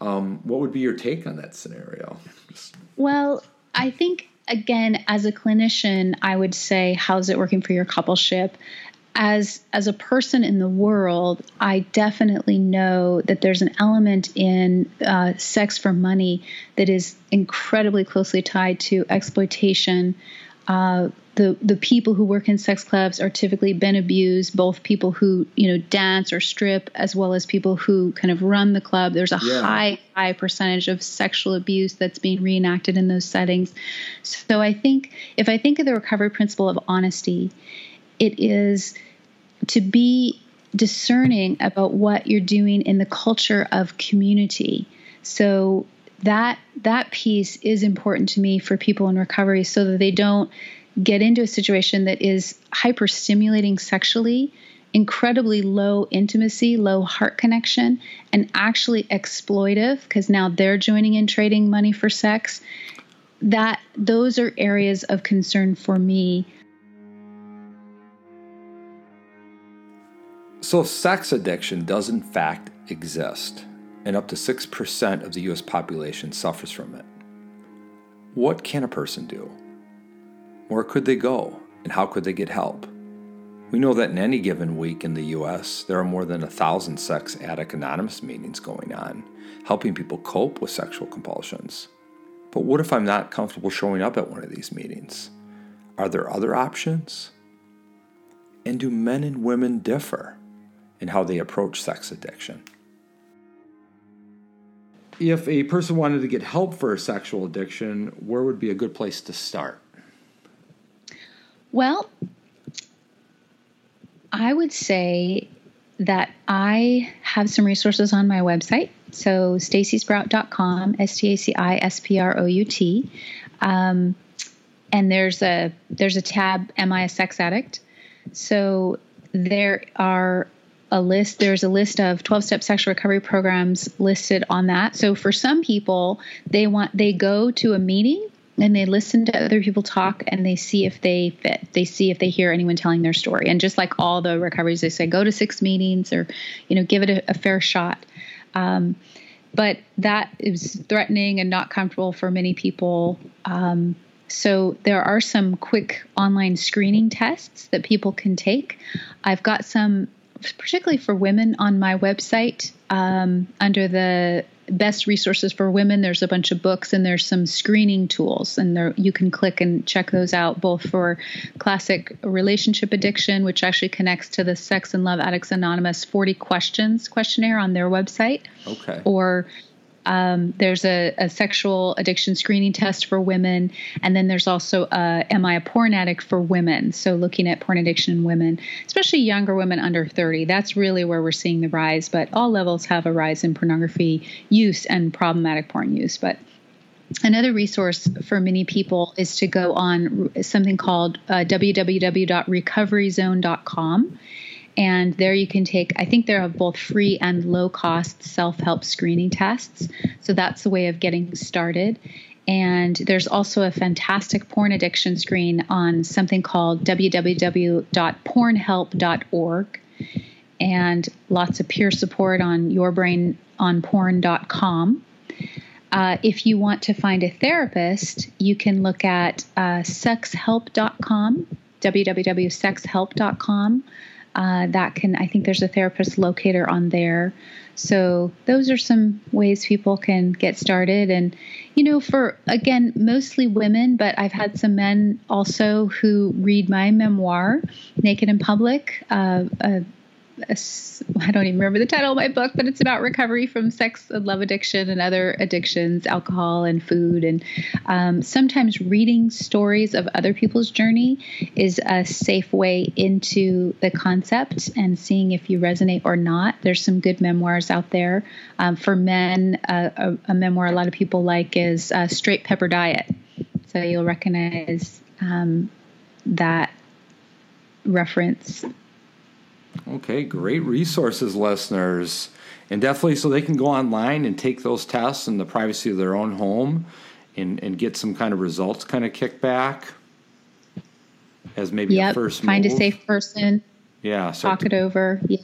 um, what would be your take on that scenario? Well i think again as a clinician i would say how's it working for your coupleship as as a person in the world, I definitely know that there's an element in uh, sex for money that is incredibly closely tied to exploitation, uh, the the people who work in sex clubs are typically been abused both people who you know dance or strip as well as people who kind of run the club. There's a yeah. high high percentage of sexual abuse that's being reenacted in those settings. So i think if i think of the recovery principle of honesty it is to be discerning about what you're doing in the culture of community so that that piece is important to me for people in recovery so that they don't get into a situation that is hyper stimulating sexually, incredibly low intimacy, low heart connection, and actually exploitive because now they're joining in trading money for sex. That those are areas of concern for me. So, if sex addiction does in fact exist, and up to 6% of the US population suffers from it. What can a person do? Where could they go, and how could they get help? We know that in any given week in the US, there are more than a thousand Sex Addict Anonymous meetings going on, helping people cope with sexual compulsions. But what if I'm not comfortable showing up at one of these meetings? Are there other options? And do men and women differ in how they approach sex addiction? If a person wanted to get help for a sexual addiction, where would be a good place to start? Well, I would say that I have some resources on my website. So stacisprout.com, S T A C I S P R O U T. Um, and there's a there's a tab am i a sex addict so there are a list there's a list of 12 step sexual recovery programs listed on that so for some people they want they go to a meeting and they listen to other people talk and they see if they fit. They see if they hear anyone telling their story. And just like all the recoveries, they say go to six meetings or, you know, give it a, a fair shot. Um, but that is threatening and not comfortable for many people. Um, so there are some quick online screening tests that people can take. I've got some, particularly for women, on my website um, under the best resources for women. There's a bunch of books and there's some screening tools, and there you can click and check those out both for classic relationship addiction, which actually connects to the Sex and Love Addicts Anonymous 40 questions questionnaire on their website. Okay. Or um, there's a, a, sexual addiction screening test for women, and then there's also a Am I a porn addict for women? So looking at porn addiction in women, especially younger women under 30. That's really where we're seeing the rise. But all levels have a rise in pornography use and problematic porn use. But Another resource for many people is to go on something called uh, www.recoveryzone.com and there you can take, I think there are both free and low cost self help screening tests. So that's a way of getting started. And there's also a fantastic porn addiction screen on something called www.pornhelp.org and lots of peer support on yourbrainonporn.com. Uh, if you want to find a therapist, you can look at uh, sexhelp.com, www.sexhelp.com uh, that can i think there's a therapist locator on there. So those are some ways people can get started. And you know for again mostly women but i've had some men also who read my memoir naked in public uh, I don't even remember the title of my book, but it's about recovery from sex and love addiction and other addictions, alcohol and food. And um, sometimes reading stories of other people's journey is a safe way into the concept and seeing if you resonate or not. There's some good memoirs out there. Um, for men, uh, a, a, memoir a lot of people like is uh, Straight Pepper Diet. So you'll recognize um, that reference Okay, great resources, listeners. And definitely so they can go online and take those tests in the privacy of their own home and, and get some kind of results kind of kickback as maybe yep. a first Find move. a safe person. Yeah. Talk to, it over. Yeah.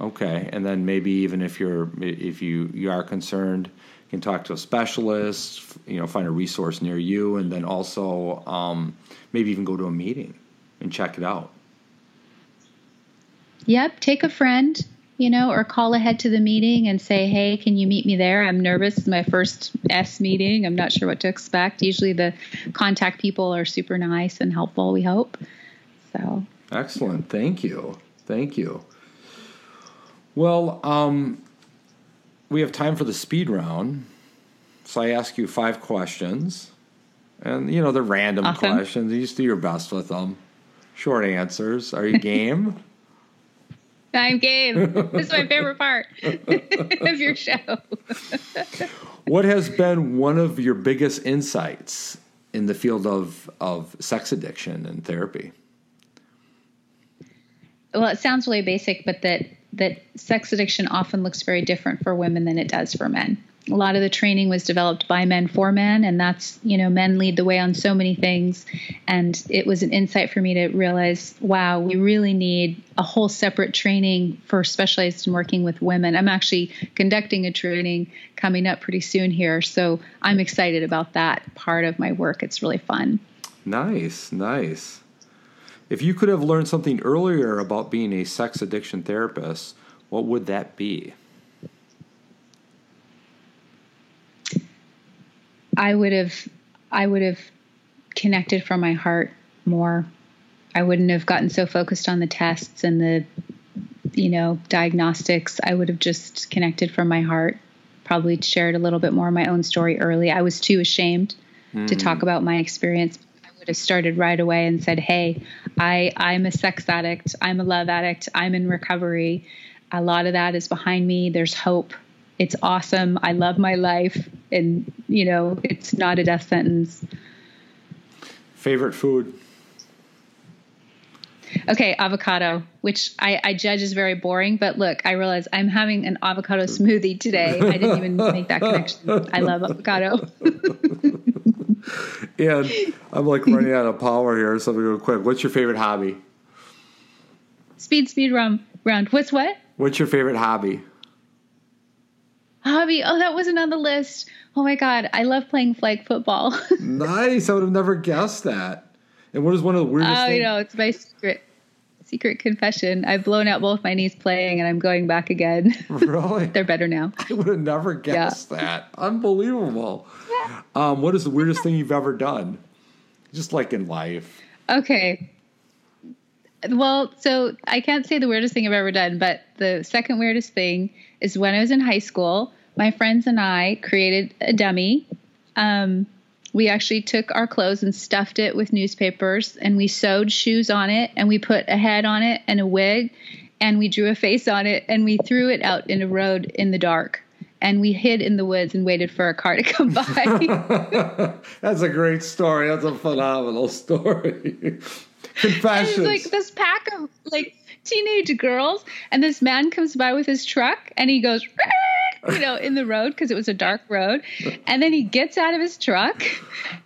Okay. And then maybe even if you're if you you are concerned, you can talk to a specialist, you know, find a resource near you and then also um, maybe even go to a meeting and check it out. Yep, take a friend you know, or call ahead to the meeting and say, hey, can you meet me there? I'm nervous. It's my first S meeting. I'm not sure what to expect. Usually the contact people are super nice and helpful, we hope. So excellent. Thank you. Thank you. Well, um, we have time for the speed round. So I ask you five questions. And, you know, they're random awesome. questions. You just do your best with them. Short answers. Are you game? I'm game. this is my favorite part of your show. what has been one of your biggest insights in the field of, of sex addiction and therapy? Well, it sounds really basic, but that that sex addiction often looks very different for women than it does for men a lot of the training was developed by men for men and that's you know men lead the way on so many things. And it was an insight for me to realize wow we really need a whole separate training for specialized in working with women. I'm actually conducting a training coming up pretty soon here so i'm excited about that part of my work. It's really fun. Nice nice. If you could have learned something earlier about being a sex addiction therapist what would that be I would have I would have connected from my heart more. I wouldn't have gotten so focused on the tests and the you know diagnostics. I would have just connected from my heart. Probably shared a little bit more of my own story early. I was too ashamed mm. to talk about my experience. I would have started right away and said, "Hey, I I'm a sex addict. I'm a love addict. I'm in recovery. A lot of that is behind me. There's hope it's awesome. I love my life. And, you know, it's not a death sentence. Favorite food? Okay, avocado, which I, I, judge is very boring, but look, I realize I'm having an avocado smoothie today. I didn't even make that connection. I love avocado. and I'm like running out of power here, so real quick. What's your favorite hobby? Speed, speed, rum, round. What's what? What's your favorite hobby? Hobby. Oh, that wasn't on the list. Oh my god, I love playing flag football. nice. I would have never guessed that. And what is one of the weirdest? Oh, things? you know, it's my secret secret confession. I've blown out both my knees playing, and I'm going back again. Really? They're better now. I would have never guessed yeah. that. Unbelievable. Yeah. Um, what is the weirdest thing you've ever done? Just like in life. Okay. Well, so I can't say the weirdest thing I've ever done, but the second weirdest thing is when I was in high school, my friends and I created a dummy. Um, we actually took our clothes and stuffed it with newspapers and we sewed shoes on it and we put a head on it and a wig and we drew a face on it and we threw it out in a road in the dark and we hid in the woods and waited for a car to come by. That's a great story. That's a phenomenal story. Confessions. like this pack of like teenage girls, and this man comes by with his truck, and he goes, you know, in the road because it was a dark road, and then he gets out of his truck,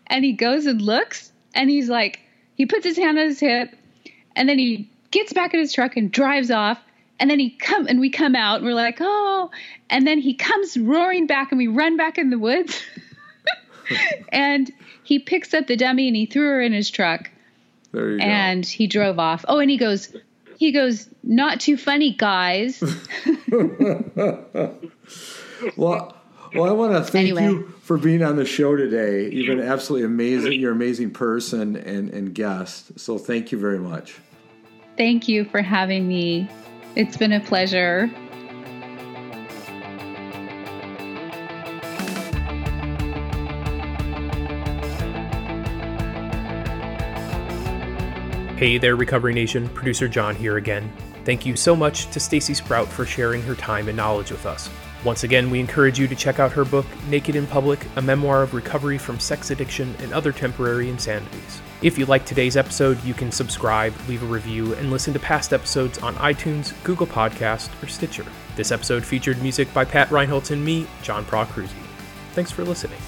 and he goes and looks, and he's like, he puts his hand on his hip, and then he gets back in his truck and drives off. And then he come and we come out and we're like, oh, and then he comes roaring back and we run back in the woods. and he picks up the dummy and he threw her in his truck. There you and go. he drove off. Oh, and he goes, he goes, not too funny, guys. well, well, I want to thank anyway. you for being on the show today. You've been absolutely amazing. You're an amazing person and, and guest. So thank you very much. Thank you for having me. It's been a pleasure. Hey there, Recovery Nation. Producer John here again. Thank you so much to Staci Sprout for sharing her time and knowledge with us. Once again, we encourage you to check out her book, Naked in Public A Memoir of Recovery from Sex Addiction and Other Temporary Insanities. If you like today's episode, you can subscribe, leave a review, and listen to past episodes on iTunes, Google Podcast, or Stitcher. This episode featured music by Pat Reinholtz and me, John Procruzzi. Thanks for listening.